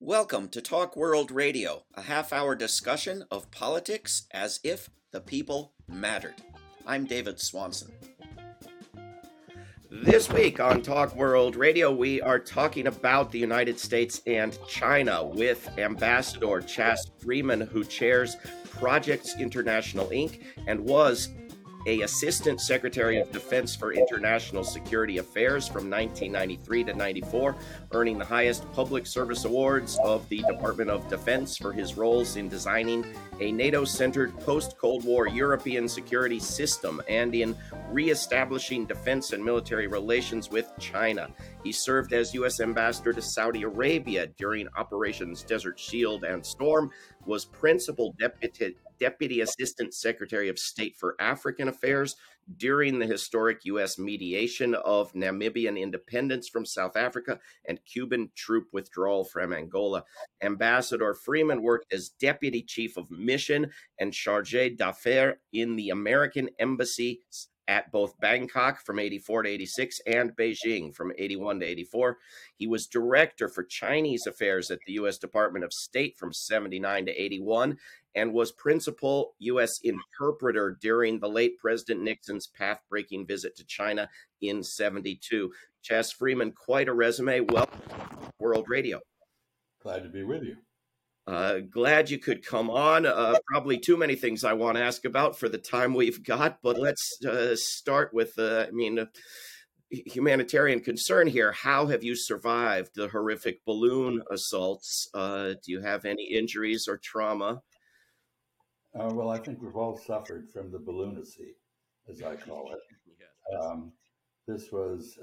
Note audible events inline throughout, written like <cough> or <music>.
Welcome to Talk World Radio, a half hour discussion of politics as if the people mattered. I'm David Swanson. This week on Talk World Radio, we are talking about the United States and China with Ambassador Chas Freeman, who chairs Projects International Inc. and was a assistant secretary of defense for international security affairs from 1993 to 94 earning the highest public service awards of the department of defense for his roles in designing a nato-centered post-cold war european security system and in reestablishing defense and military relations with china. He served as u.s ambassador to saudi arabia during operations desert shield and storm was principal deputy Deputy Assistant Secretary of State for African Affairs during the historic U.S. mediation of Namibian independence from South Africa and Cuban troop withdrawal from Angola. Ambassador Freeman worked as Deputy Chief of Mission and Chargé d'Affaires in the American Embassy at both Bangkok from 84 to 86 and Beijing from 81 to 84. He was director for Chinese affairs at the U.S. Department of State from 79 to 81 and was principal U.S. interpreter during the late President Nixon's path breaking visit to China in 72. Chas Freeman, quite a resume. Welcome World Radio. Glad to be with you. Uh, glad you could come on. Uh, probably too many things I want to ask about for the time we've got, but let's uh, start with, uh, I mean, humanitarian concern here. How have you survived the horrific balloon assaults? Uh, do you have any injuries or trauma? Uh, well, I think we've all suffered from the balloonacy, as I call it. <laughs> Um, this was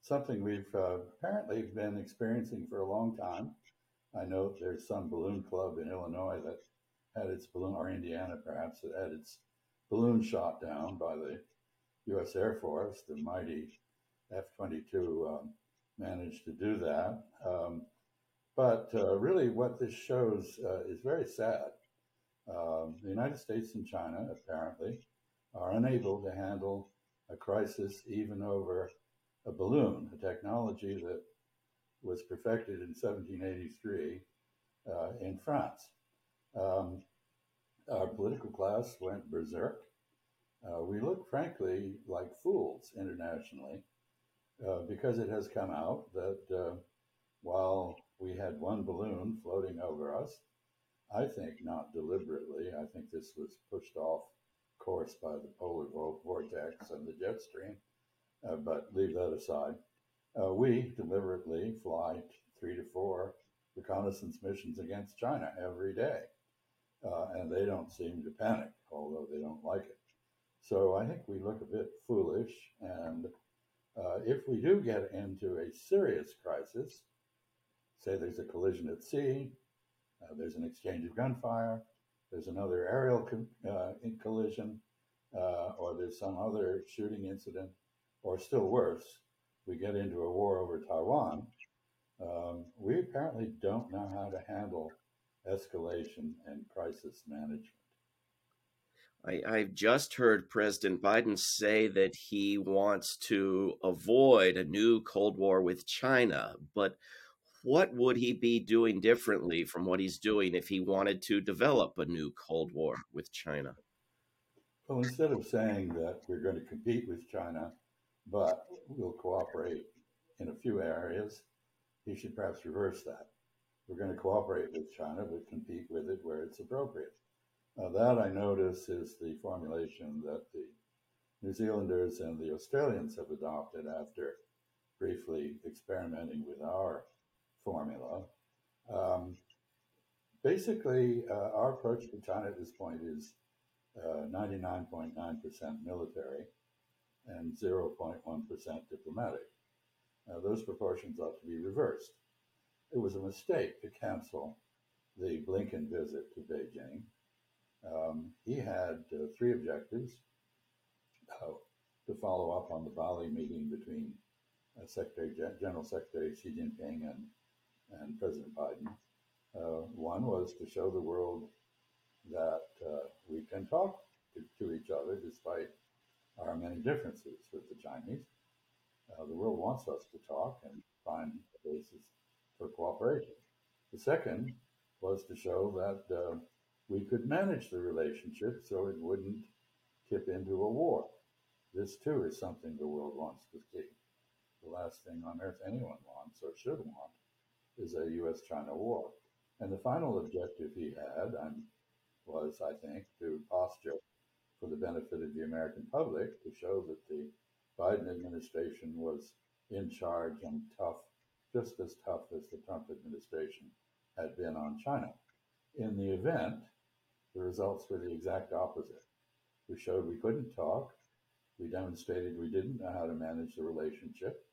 something we've apparently been experiencing for a long time. I know there's some balloon club in Illinois that had its balloon, or Indiana perhaps, that had its balloon shot down by the U.S. Air Force. The mighty F 22 um, managed to do that. Um, but uh, really, what this shows uh, is very sad. Um, the United States and China apparently are unable to handle a crisis even over a balloon, a technology that was perfected in 1783 uh, in France. Um, our political class went berserk. Uh, we look, frankly, like fools internationally uh, because it has come out that uh, while we had one balloon floating over us, I think not deliberately, I think this was pushed off course by the polar vortex and the jet stream, uh, but leave that aside. Uh, we deliberately fly three to four reconnaissance missions against China every day. Uh, and they don't seem to panic, although they don't like it. So I think we look a bit foolish. And uh, if we do get into a serious crisis, say there's a collision at sea, uh, there's an exchange of gunfire, there's another aerial co- uh, collision, uh, or there's some other shooting incident, or still worse, we get into a war over Taiwan, um, we apparently don't know how to handle escalation and crisis management. I, have just heard President Biden say that he wants to avoid a new Cold War with China. But what would he be doing differently from what he's doing if he wanted to develop a new Cold War with China? Well, instead of saying that we're going to compete with China, but we'll cooperate in a few areas. He should perhaps reverse that. We're going to cooperate with China, but compete with it where it's appropriate. Now, that I notice is the formulation that the New Zealanders and the Australians have adopted after briefly experimenting with our formula. Um, basically, uh, our approach to China at this point is 99.9% uh, military and 0.1% diplomatic. Now, those proportions ought to be reversed. It was a mistake to cancel the Blinken visit to Beijing. Um, he had uh, three objectives uh, to follow up on the Bali meeting between uh, Secretary General Secretary Xi Jinping and, and President Biden. Uh, one was to show the world that uh, we can talk to, to each other despite our many differences with the Chinese. Uh, the world wants us to talk and find a basis for cooperation. The second was to show that uh, we could manage the relationship so it wouldn't tip into a war. This too is something the world wants to see. The last thing on earth anyone wants or should want is a US China war. And the final objective he had and was, I think, to posture for the benefit of the American public to show that the Biden administration was in charge and tough, just as tough as the Trump administration had been on China. In the event, the results were the exact opposite. We showed we couldn't talk. We demonstrated we didn't know how to manage the relationship.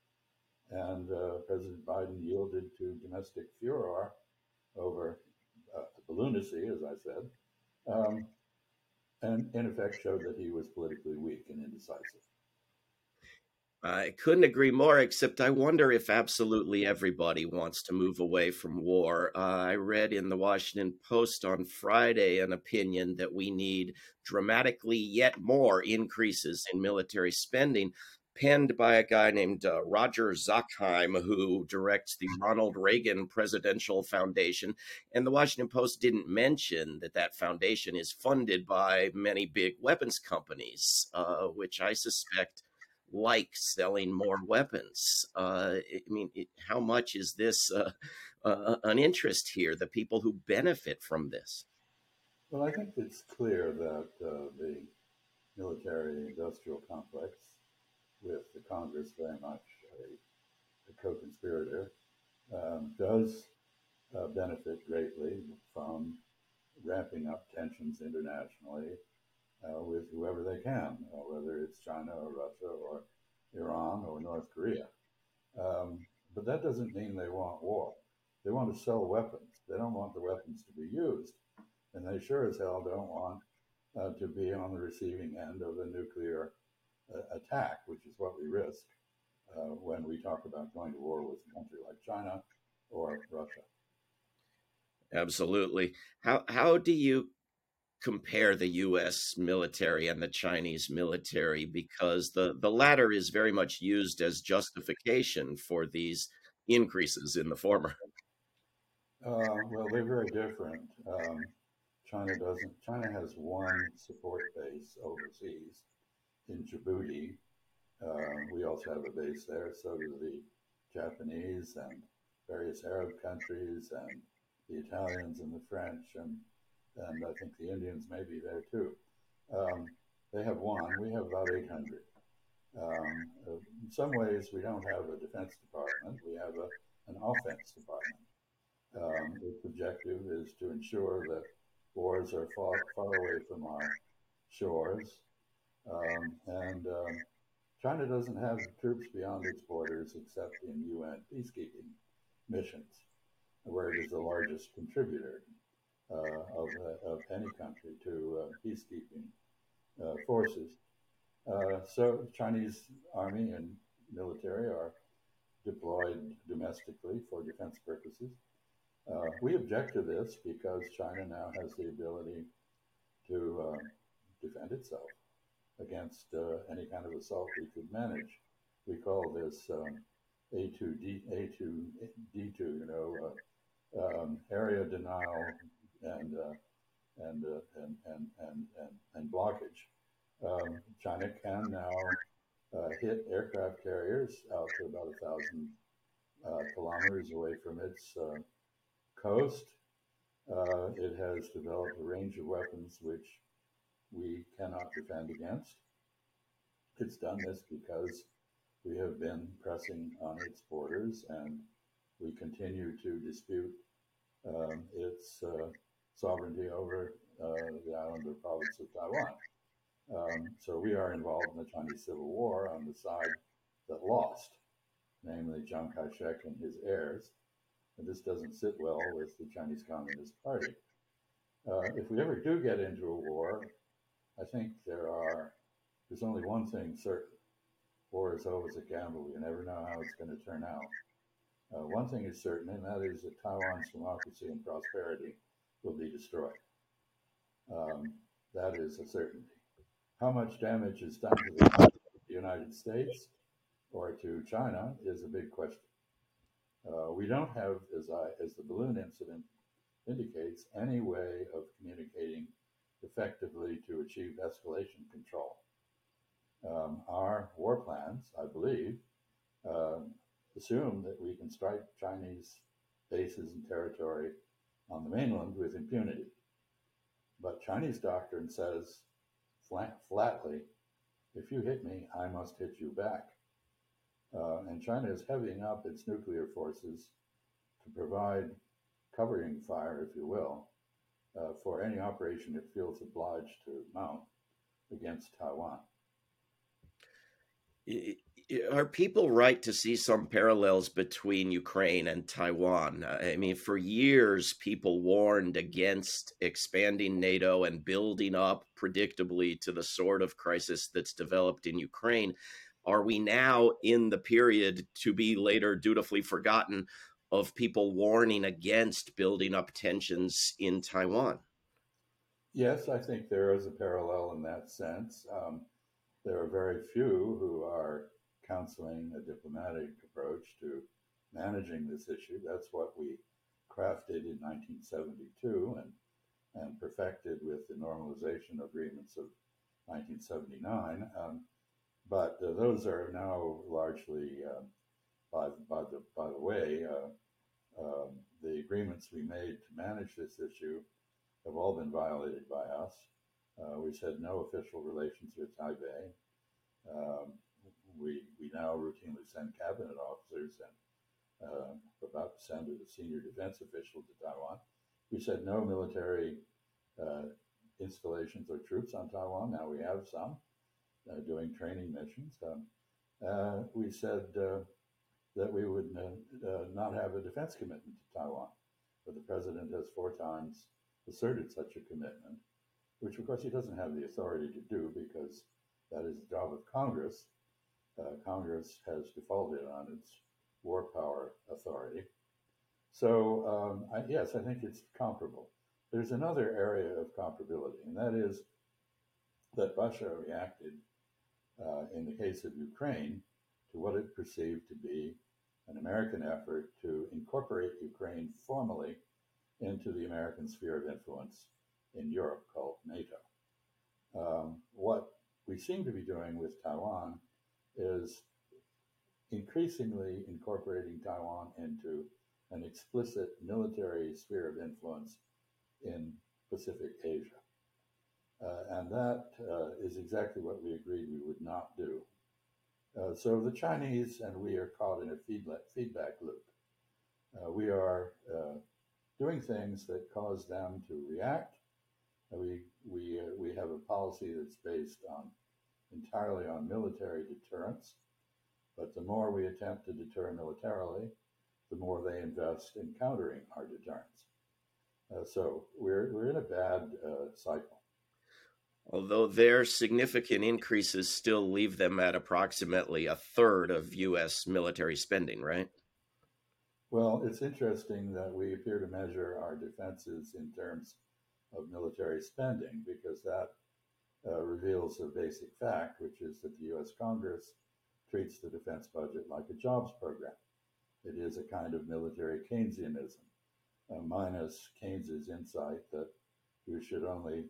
And uh, President Biden yielded to domestic furor over uh, lunacy, as I said, um, and in effect showed that he was politically weak and indecisive. I couldn't agree more, except I wonder if absolutely everybody wants to move away from war. Uh, I read in the Washington Post on Friday an opinion that we need dramatically yet more increases in military spending, penned by a guy named uh, Roger Zakheim, who directs the Ronald Reagan Presidential Foundation. And the Washington Post didn't mention that that foundation is funded by many big weapons companies, uh, which I suspect like selling more weapons. Uh, I mean, it, how much is this uh, uh, an interest here? The people who benefit from this. Well, I think it's clear that uh, the military-industrial complex, with the Congress very much a, a co-conspirator, um, does uh, benefit greatly from ramping up tensions internationally uh, with whoever they can, uh, whether it's China or Russia or Iran or North Korea. Um, but that doesn't mean they want war. They want to sell weapons. They don't want the weapons to be used. And they sure as hell don't want uh, to be on the receiving end of a nuclear attack, which is what we risk uh, when we talk about going to war with a country like China or Russia. Absolutely. How how do you compare the US military and the Chinese military because the, the latter is very much used as justification for these increases in the former. Uh, well, they're very different. Um, China doesn't. China has one support base overseas in Djibouti. Uh, we also have a base there. So do the Japanese and various Arab countries and the Italians and the French and and I think the Indians may be there too. Um, they have one. We have about 800. Um, in some ways, we don't have a defense department. We have a, an offense department. Um, its objective is to ensure that wars are far, far away from our shores. Um, and um, China doesn't have troops beyond its borders except in UN peacekeeping missions, where it is the largest contributor uh, of, uh, of any country to uh, peacekeeping forces. so Chinese army and military are deployed domestically for defense purposes. Uh, we object to this because China now has the ability to uh, defend itself against uh, any kind of assault we could manage. We call this um, A2D, A2D2, you know, um, area denial and uh, and, uh, and, and, and, and, and blockage. Um, China can now uh, hit aircraft carriers out to about a thousand uh, kilometers away from its uh, coast. Uh, it has developed a range of weapons which we cannot defend against. It's done this because we have been pressing on its borders and we continue to dispute um, its uh, sovereignty over uh, the island or province of Taiwan. Um, so we are involved in the Chinese Civil War on the side that lost, namely Chiang Kai-shek and his heirs. And this doesn't sit well with the Chinese Communist Party. Uh, if we ever do get into a war, I think there are there's only one thing certain: war is always a gamble. You never know how it's going to turn out. Uh, one thing is certain, and that is that Taiwan's democracy and prosperity will be destroyed. Um, that is a certainty. How much damage is done to the United States or to China is a big question. Uh, we don't have, as I as the balloon incident indicates, any way of communicating effectively to achieve escalation control. Um, our war plans, I believe, um, assume that we can strike Chinese bases and territory on the mainland with impunity. But Chinese doctrine says flat, flatly, if you hit me, I must hit you back. Uh, and China is heavying up its nuclear forces to provide covering fire, if you will, uh, Uh, for any operation it feels obliged to mount against Taiwan. Are people right to see some parallels between Ukraine and Taiwan? I mean, for years, people warned against expanding NATO and building up predictably to the sort of crisis that's developed in Ukraine. Are we now in the period to be later dutifully forgotten of people warning against building up tensions in Taiwan? Yes, I think there is a parallel in that sense. Um, there are very few who are counseling a diplomatic approach to managing this issue. That's what we crafted in 1972 and, and perfected with the normalization agreements of 1979. Um, but uh, those are now largely, uh, by, by, the, by the way, uh, um, the agreements we made to manage this issue have all been violated by us. Uh, we said no official relations with Taipei. Um, we, we now routinely send cabinet officers and uh, about to send a senior defense official to Taiwan. We said no military uh, installations or troops on Taiwan. Now we have some uh, doing training missions. Um, uh, we said uh, that we would uh, not have a defense commitment to Taiwan, but the president has four times asserted such a commitment, which of course he doesn't have the authority to do because that is the job of Congress. Uh, Congress has defaulted on its war power authority. So, um, I, yes, I think it's comparable. There's another area of comparability, and that is that Russia reacted uh, in the case of Ukraine to what it perceived to be an American effort to incorporate Ukraine formally into the American sphere of influence in Europe called NATO. Um, what we seem to be doing with Taiwan is increasingly incorporating Taiwan into an explicit military sphere of influence in Pacific Asia. Uh, and that uh, is exactly what we agreed we would not do. Uh, so the Chinese and we are caught in a feedback, feedback loop. Uh, we are uh, doing things that cause them to react. we we uh, we have a policy that's based on entirely on military deterrence. But the more we attempt to deter militarily, the more they invest in countering our deterrence. Uh, so we're, we're in a bad uh, cycle. Although their significant increases still leave them at approximately a third of U.S. military spending, right? Well, it's interesting that we appear to measure our defenses in terms of military spending because that uh, reveals a basic fact, which is that the US Congress treats the defense budget like a jobs program. It is a kind of military Keynesianism, uh, minus Keynes's insight that you should only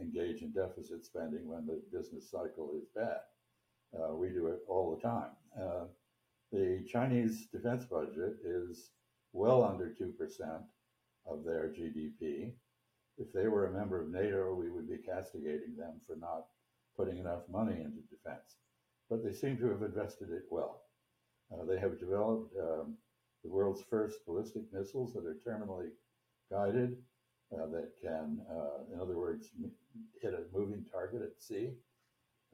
engage in deficit spending when the business cycle is bad. Uh, we do it all the time. Uh, the Chinese defense budget is well under 2% of their GDP if they were a member of NATO, we would be castigating them for not putting enough money into defense. But they seem to have invested it well. Uh, they have developed um, the world's first ballistic missiles that are terminally guided, uh, that can, uh, in other words, hit a moving target at sea,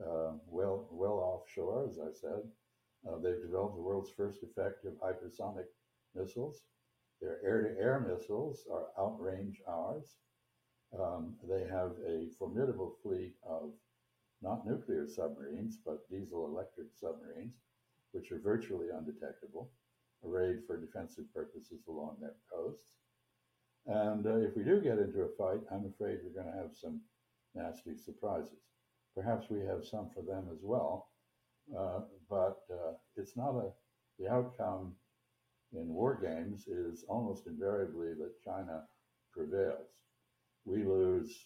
uh, well, well offshore, as I said. Uh, they've developed the world's first effective hypersonic missiles. Their air-to-air missiles are outrange ours. Um, they have a formidable fleet of not nuclear submarines, but diesel electric submarines, which are virtually undetectable, arrayed for defensive purposes along their coasts. And uh, if we do get into a fight, I'm afraid we're going to have some nasty surprises. Perhaps we have some for them as well, uh, but uh, it's not a the outcome in war games is almost invariably that China prevails. We lose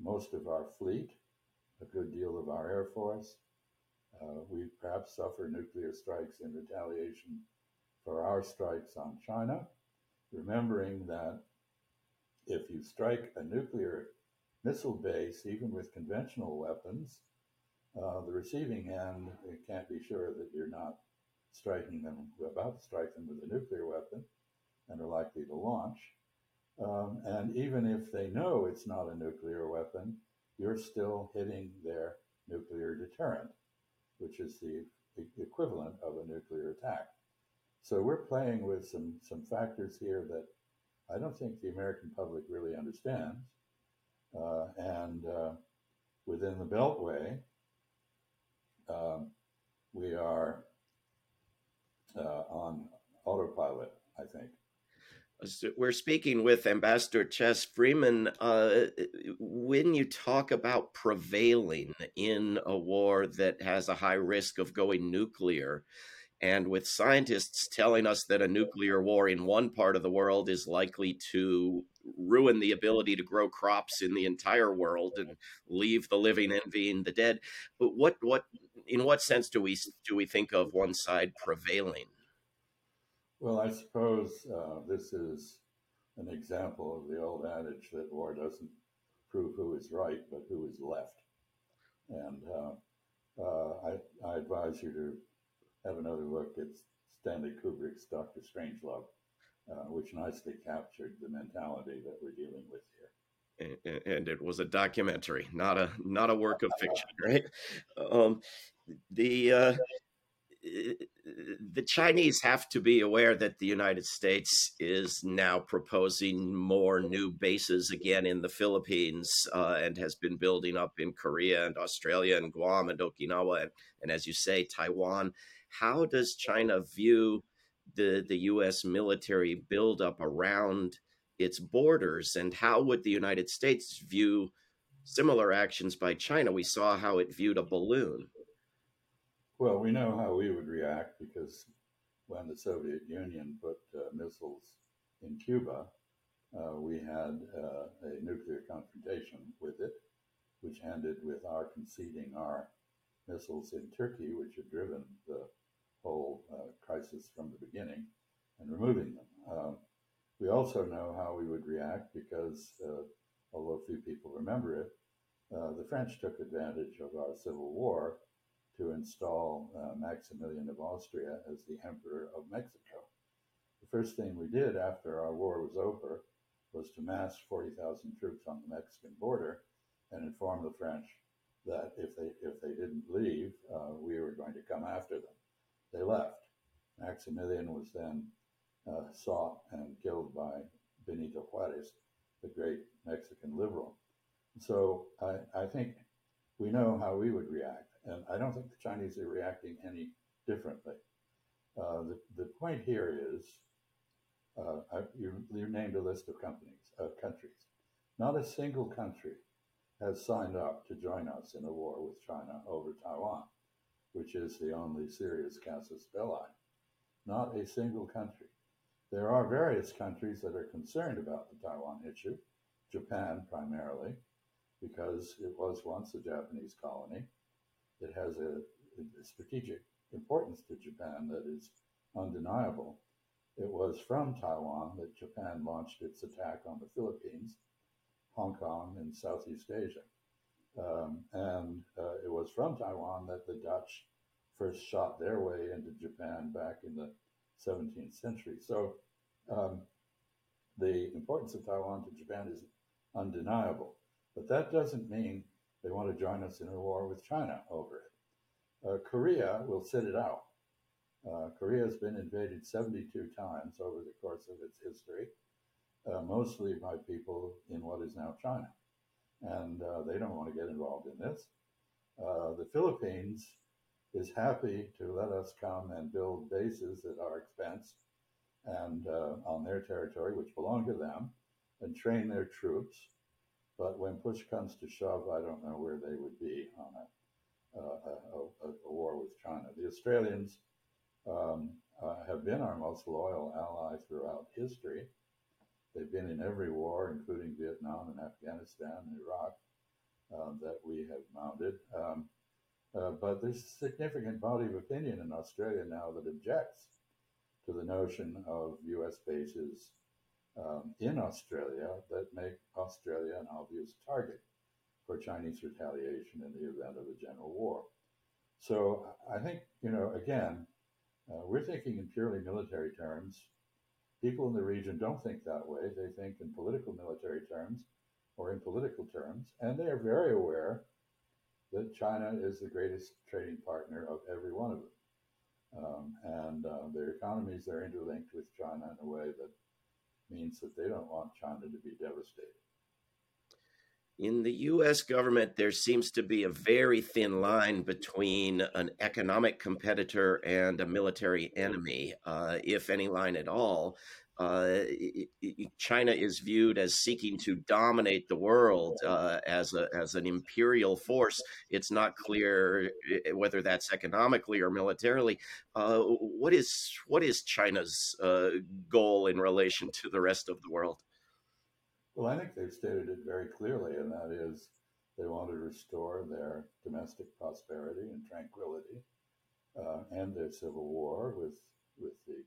most of our fleet, a good deal of our air force. Uh, we perhaps suffer nuclear strikes in retaliation for our strikes on China, remembering that if you strike a nuclear missile base, even with conventional weapons, uh, the receiving end can't be sure that you're not striking them, about to strike them with a nuclear weapon and are likely to launch. Um, and even if they know it's not a nuclear weapon, you're still hitting their nuclear deterrent, which is the equivalent of a nuclear attack. So we're playing with some, some factors here that I don't think the American public really understands. Uh, and uh, within the Beltway, um, we are uh, on autopilot, I think. We're speaking with Ambassador Chas Freeman. Uh, when you talk about prevailing in a war that has a high risk of going nuclear, and with scientists telling us that a nuclear war in one part of the world is likely to ruin the ability to grow crops in the entire world and leave the living envying the dead, but what what in what sense do we do we think of one side prevailing? Well, I suppose uh, this is an example of the old adage that war doesn't prove who is right, but who is left. And uh, uh, I, I, advise you to have another look at Stanley Kubrick's Doctor Strangelove, uh, which nicely captured the mentality that we're dealing with here. And it was a documentary, not a not a work of fiction, <laughs> right? Um, the uh, the Chinese have to be aware that the United States is now proposing more new bases again in the Philippines uh, and has been building up in Korea and Australia and Guam and Okinawa and, and as you say, Taiwan. How does China view the, the U.S. military buildup around its borders? And how would the United States view similar actions by China? We saw how it viewed a balloon. Well, we know how we would react because when the Soviet Union put uh, missiles in Cuba, uh, we had uh, a nuclear confrontation with it, which ended with our conceding our missiles in Turkey, which had driven the whole uh, crisis from the beginning, and removing them. Um, we also know how we would react because, uh, although few people remember it, uh, the French took advantage of our civil war to install uh, Maximilian of Austria as the Emperor of Mexico. The first thing we did after our war was over was to mass 40,000 troops on the Mexican border and inform the French that if they if they didn't leave, uh, we were going to come after them. They left. Maximilian was then uh, sought and killed by Benito Juarez, the great Mexican liberal. So I, I think we know how we would react. And I don't think the Chinese are reacting any differently. Uh, the, the point here is uh, you, you, named a list of companies, countries. Not a single country has signed up to join us in a war with China over Taiwan, which is the only serious casus belli. Not a single country. There are various countries that are concerned about the Taiwan issue, Japan primarily, because it was once a Japanese colony it has a, a strategic importance to Japan that is undeniable. It was from Taiwan that Japan launched its attack on the Philippines, Hong Kong, and Southeast Asia. Um, and uh, it was from Taiwan that the Dutch first shot their way into Japan back in the 17th century. So um, the importance of Taiwan to Japan is undeniable. But that doesn't mean they want to join us in a war with China over it. Uh, Korea will sit it out. Uh, Korea has been invaded 72 times over the course of its history, uh, mostly by people in what is now China. And uh, they don't want to get involved in this. Uh, the Philippines is happy to let us come and build bases at our expense and uh, on their territory, which belong to them, and train their troops but when push comes to shove, I don't know where they would be on a, a, a, a war with China. The Australians, um, uh, have been our most loyal ally throughout history. They've been in every war, including Vietnam and Afghanistan and Iraq, uh, that we have mounted. Um, uh, but there's a significant body of opinion in Australia now that objects to the notion of U.S. bases um, in Australia that make Australia an obvious target for Chinese retaliation in the event of a general war. So I think, you know, again, uh, we're thinking in purely military terms. People in the region don't think that way. They think in political military terms or in political terms, and they are very aware that China is the greatest trading partner of every one of them. Um, and uh, their economies are interlinked with China in a way that means that they don't want China to be devastated. In the US government, there seems to be a very thin line between an economic competitor and a military enemy, uh, if any line at all. Uh, China is viewed as seeking to dominate the world uh, as a as an imperial force. It's not clear eh, whether that's economically or militarily. Uh, what is what is China's uh, goal in relation to the rest of the world? Well, I think they've stated it very clearly, and that is they want to restore their domestic prosperity and tranquility, uh, and their civil war with with the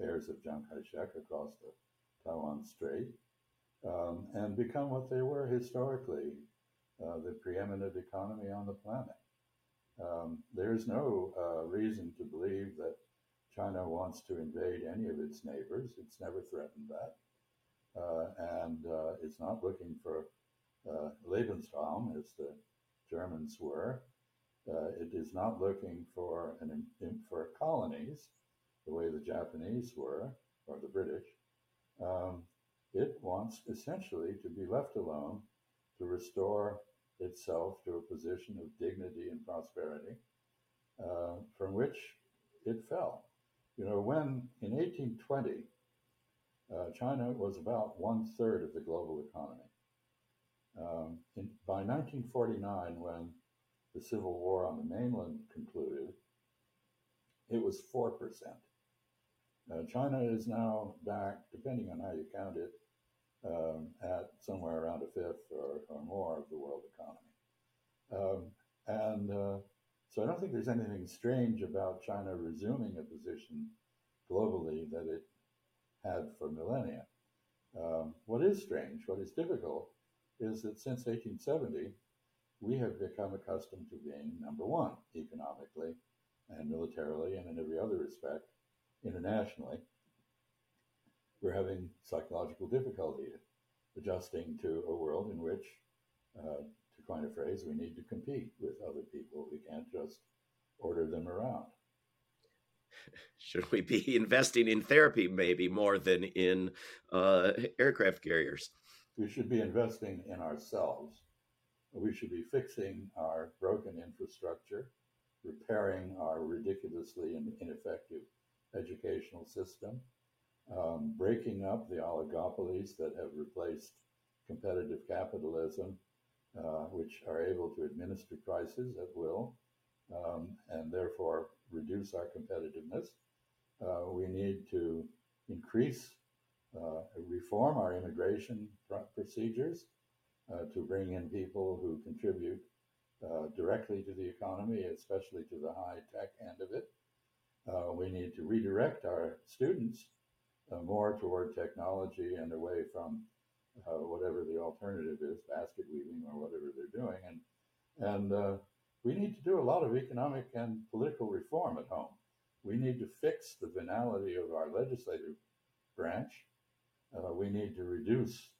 heirs of Chiang Kai shek across the Taiwan Strait, um, and become what they were historically uh, the preeminent economy on the planet. Um, there's no uh, reason to believe that China wants to invade any of its neighbors. It's never threatened that. Uh, and uh, it's not looking for uh, Lebensraum, as the Germans were. Uh, it is not looking for an for colonies the way the Japanese were, or the British, um, it wants essentially to be left alone to restore itself to a position of dignity and prosperity uh, from which it fell. You know, when in 1820, uh, China was about one third of the global economy. Um, in, by 1949, when the Civil War on the mainland concluded, it was 4%. Uh, China is now back, depending on how you count it, um, at somewhere around a fifth or, or, more of the world economy. Um, and uh, so I don't think there's anything strange about China resuming a position globally that it had for millennia. Um, what is strange, what is difficult, is that since 1870, we have become accustomed to being number one economically and militarily and in every other respect internationally, we're having psychological difficulty adjusting to a world in which, uh, to coin a phrase, we need to compete with other people. We can't just order them around. <laughs> Should we be investing in therapy maybe more than in uh, aircraft carriers? We should be investing in ourselves. We should be fixing our broken infrastructure, repairing our ridiculously ineffective educational system, um, breaking up the oligopolies that have replaced competitive capitalism, uh, which are able to administer prices at will um, and therefore reduce our competitiveness. Uh, we need to increase, uh, reform our immigration pr- procedures uh, to bring in people who contribute uh, directly to the economy, especially to the high tech end of it. Uh, we need to redirect our students uh, more toward technology and away from uh, whatever the alternative is, basket weaving or whatever they're doing. And, and uh, we need to do a lot of economic and political reform at home. We need to fix the venality of our legislative branch. Uh, we need to reduce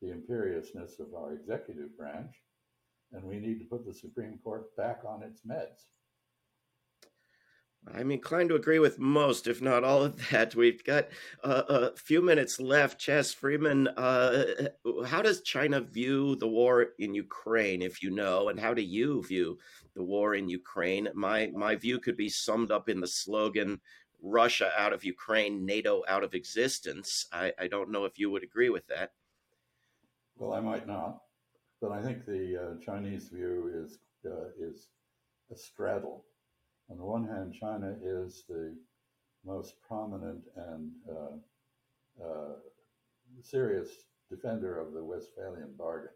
the imperiousness of our executive branch. And we need to put the Supreme Court back on its meds. I'm inclined to agree with most, if not all of that. We've got uh, a few minutes left. Chas Freeman, uh, how does China view the war in Ukraine, if you know, and how do you view the war in Ukraine? My my view could be summed up in the slogan "Russia out of Ukraine, NATO out of existence." I, I don't know if you would agree with that. Well, I might not, but I think the uh, Chinese view is uh, is a straddle on the one hand, China is the most prominent and uh, uh, serious defender of the Westphalian bargain.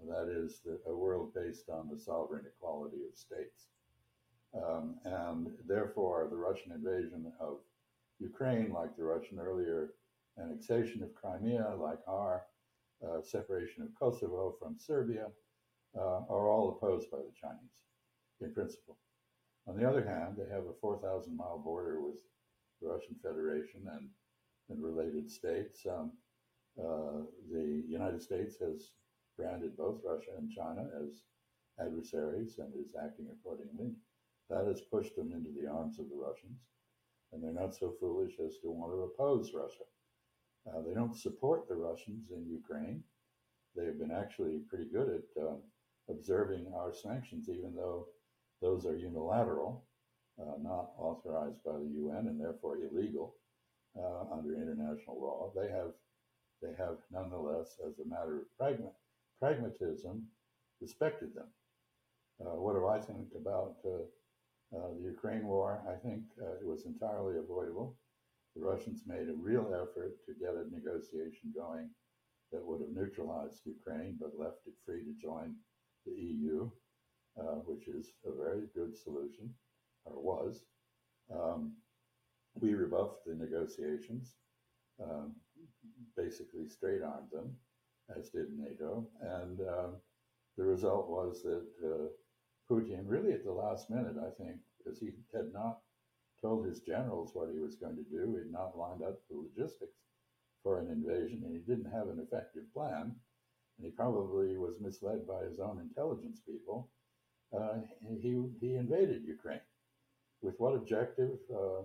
And that is the, a world based on the sovereign equality of states. Um, and therefore, the Russian invasion of Ukraine, like the Russian earlier annexation of Crimea, like our uh, separation of Kosovo from Serbia, uh, are all opposed by the Chinese in principle. On the other hand, they have a 4,000 mile border with the Russian Federation and, and related states. Um, uh, the United States has branded both Russia and China as adversaries and is acting accordingly. That has pushed them into the arms of the Russians, and they're not so foolish as to want to oppose Russia. Uh, they don't support the Russians in Ukraine. They've been actually pretty good at uh, observing our sanctions, even though those are unilateral, uh, not authorized by the UN, and therefore illegal uh, under international law. They have, they have nonetheless, as a matter of pragma- pragmatism, respected them. Uh, what do I think about uh, the Ukraine war? I think it was entirely avoidable. The Russians made a real effort to get a negotiation going that would have neutralized Ukraine but left it free to join the EU, uh, which is a very good solution, or was. Um, we rebuffed the negotiations, um, basically straight armed them, as did NATO. And uh, the result was that uh, Putin, really at the last minute, I think, because he had not told his generals what he was going to do, he'd not lined up the logistics for an invasion, and he didn't have an effective plan and he probably was misled by his own intelligence people, uh, he, he invaded Ukraine. With what objective? Uh,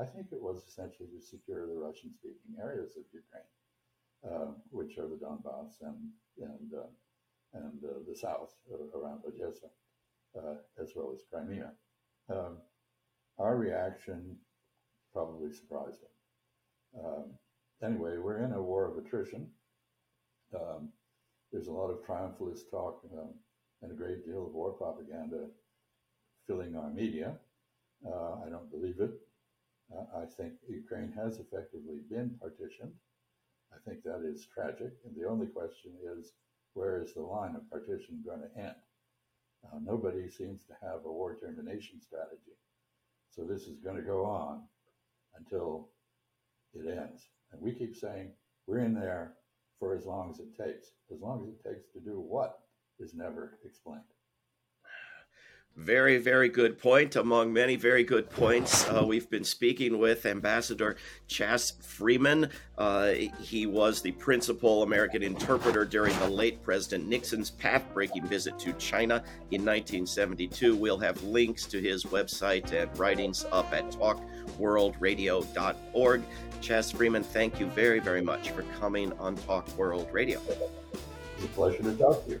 I think it was essentially to secure the Russian speaking areas of Ukraine, uh, which are the Donbass and, and, uh, and uh, the south uh, around Odessa, as well as Crimea. Um, our reaction probably surprised him. Um, anyway, we're in a war of attrition. Um, there's a lot of triumphalist talk um, and a great deal of war propaganda filling our media. Uh, I don't believe it. Uh, I think Ukraine has effectively been partitioned. I think that is tragic. And the only question is where is the line of partition going to end? Uh, nobody seems to have a war termination strategy. So this is going to go on until it ends. And we keep saying we're in there for as long as it takes. As long as it takes to do what is never explained. Very, very good point. Among many very good points, uh, we've been speaking with Ambassador Chas Freeman. Uh, he was the principal American interpreter during the late President Nixon's path breaking visit to China in 1972. We'll have links to his website and writings up at talkworldradio.org. Chas Freeman, thank you very, very much for coming on Talk World Radio. It's a pleasure to talk to you.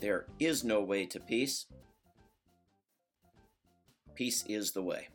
There is no way to peace. Peace is the way.